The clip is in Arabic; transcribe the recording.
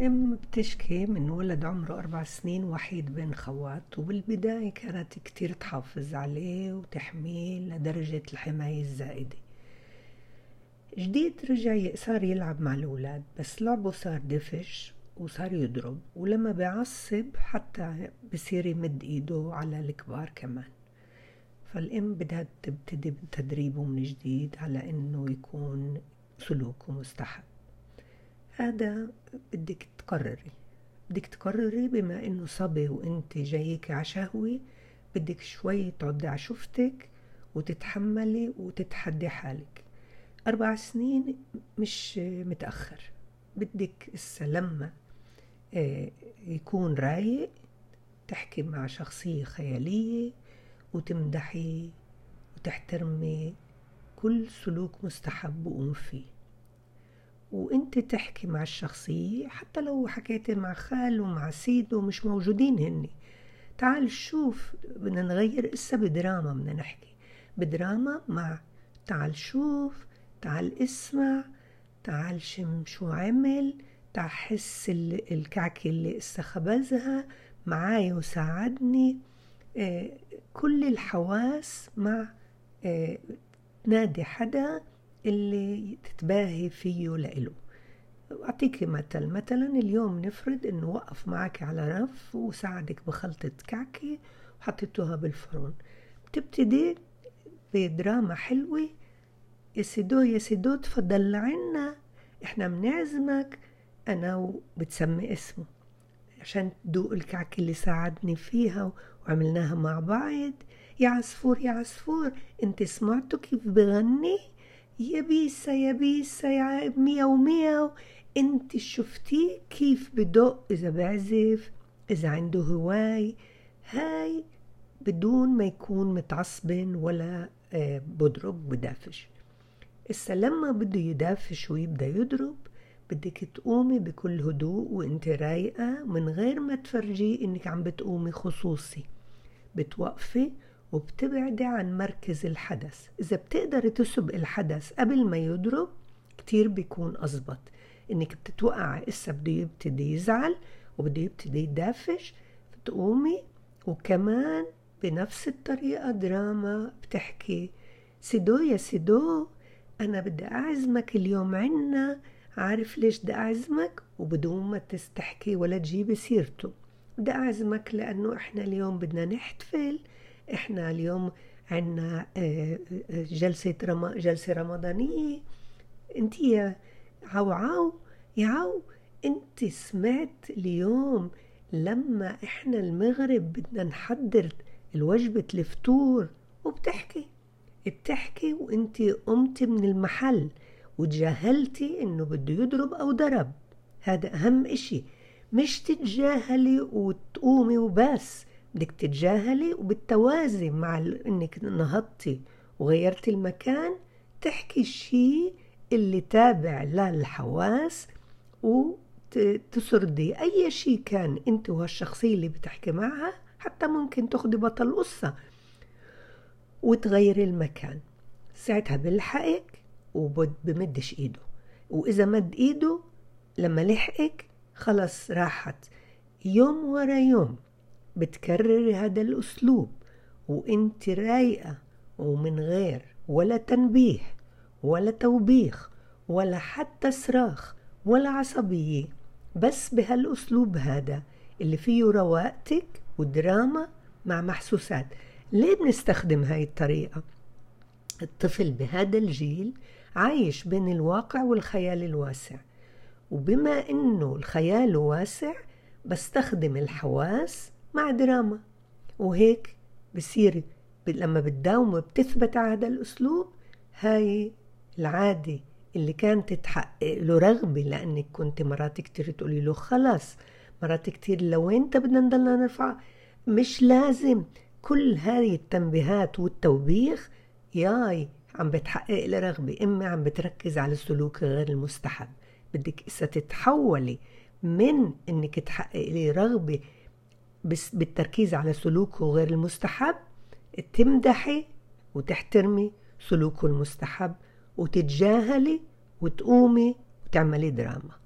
أم بتشكي من ولد عمره أربع سنين وحيد بين خوات وبالبداية كانت كتير تحافظ عليه وتحميه لدرجة الحماية الزائدة. جديد رجع صار يلعب مع الأولاد بس لعبه صار دفش وصار يضرب ولما بيعصب حتى بصير يمد إيده على الكبار كمان. فالأم بدها تبتدي بتدريبه من جديد على إنه يكون سلوكه مستحب. هذا بدك تقرري. بدك تقرري بما إنه صبي وإنت جايك عشهوي بدك شوي تعدي عشوفتك وتتحملي وتتحدي حالك. أربع سنين مش متأخر. بدك هسه لما آه، يكون رايق تحكي مع شخصية خيالية وتمدحي وتحترمي كل سلوك مستحب وقوم فيه وانت تحكي مع الشخصية حتى لو حكيتي مع خاله ومع سيده مش موجودين هني. تعال شوف بدنا نغير اسا بدراما بدنا نحكي. بدراما مع تعال شوف تعال اسمع تعال شم شو عمل تعال حس الكعكة اللي اسا خبزها معاي وساعدني. آه، كل الحواس مع آه، نادي حدا. اللي تتباهي فيه لإله. أعطيك مثل. مثلا اليوم نفرض إنه وقف معك على رف وساعدك بخلطة كعكة وحطيتوها بالفرن. بتبتدي بدراما حلوة. يا سيدو يا سيدو تفضل لعنا إحنا بنعزمك أنا وبتسمي اسمه عشان تدوق الكعكة اللي ساعدني فيها وعملناها مع بعض. يا عصفور يا عصفور أنت سمعتوا كيف بغني؟ يا بيسا يا بيسا يا مية ومية. انت شفتيه كيف بدق إذا بعزف إذا عنده هواي؟ هاي بدون ما يكون متعصبن ولا آه، بضرب بدافش إسا لما بده يدافش ويبدأ يضرب بدك تقومي بكل هدوء وانت رايقة من غير ما تفرجيه إنك عم بتقومي خصوصي. بتوقفي وبتبعدي عن مركز الحدث. إذا بتقدري تسبق الحدث قبل ما يضرب كتير بيكون أزبط. إنك بتتوقعي إسا بده يبتدي يزعل وبده يبتدي يدافش بتقومي وكمان بنفس الطريقة دراما بتحكي. سيدو يا سيدو أنا بدي أعزمك اليوم عنا عارف ليش بدي أعزمك؟ وبدون ما تستحكي ولا تجيبي سيرته. بدي أعزمك لأنه إحنا اليوم بدنا نحتفل إحنا اليوم عنا آه، آه، جلسة رم... جلسة رمضانية. أنت يا عو عو يا عو أنت سمعت اليوم لما إحنا المغرب بدنا نحضر الوجبة الفطور وبتحكي؟ بتحكي وانت قمتي من المحل وتجاهلتي إنه بده يضرب أو ضرب. هذا أهم إشي. مش تتجاهلي وتقومي وبس. بدك تتجاهلي وبالتوازي مع إنك نهضتي وغيرتي المكان تحكي الشيء اللي تابع للحواس وتسردي أي شيء كان أنت وهالشخصية اللي بتحكي معها حتى ممكن تاخدي بطل قصة وتغيري المكان. ساعتها بلحقك وبمدش إيده. وإذا مد إيده لما لحقك خلص راحت يوم ورا يوم. بتكرري هذا الأسلوب وإنت رايقة ومن غير ولا تنبيه ولا توبيخ ولا حتى صراخ ولا عصبية بس بهالأسلوب هذا اللي فيه رواقتك ودراما مع محسوسات ليه بنستخدم هاي الطريقة؟ الطفل بهذا الجيل عايش بين الواقع والخيال الواسع وبما إنه الخيال واسع بستخدم الحواس مع دراما. وهيك بصير لما بتداوم بتثبت على هذا الأسلوب هاي العادة اللي كانت تحقق له رغبة لأنك كنت مرات كتير تقولي له خلاص مرات كتير لوين بدنا نضلنا نرفع؟ مش لازم. كل هذه التنبيهات والتوبيخ ياي عم بتحقق لي رغبة. إما عم بتركز على السلوك غير المستحب. بدك إسا تتحولي من إنك تحقق لي رغبة بالتركيز على سلوكه غير المستحب تمدحي وتحترمي سلوكه المستحب وتتجاهلي وتقومي وتعملي دراما.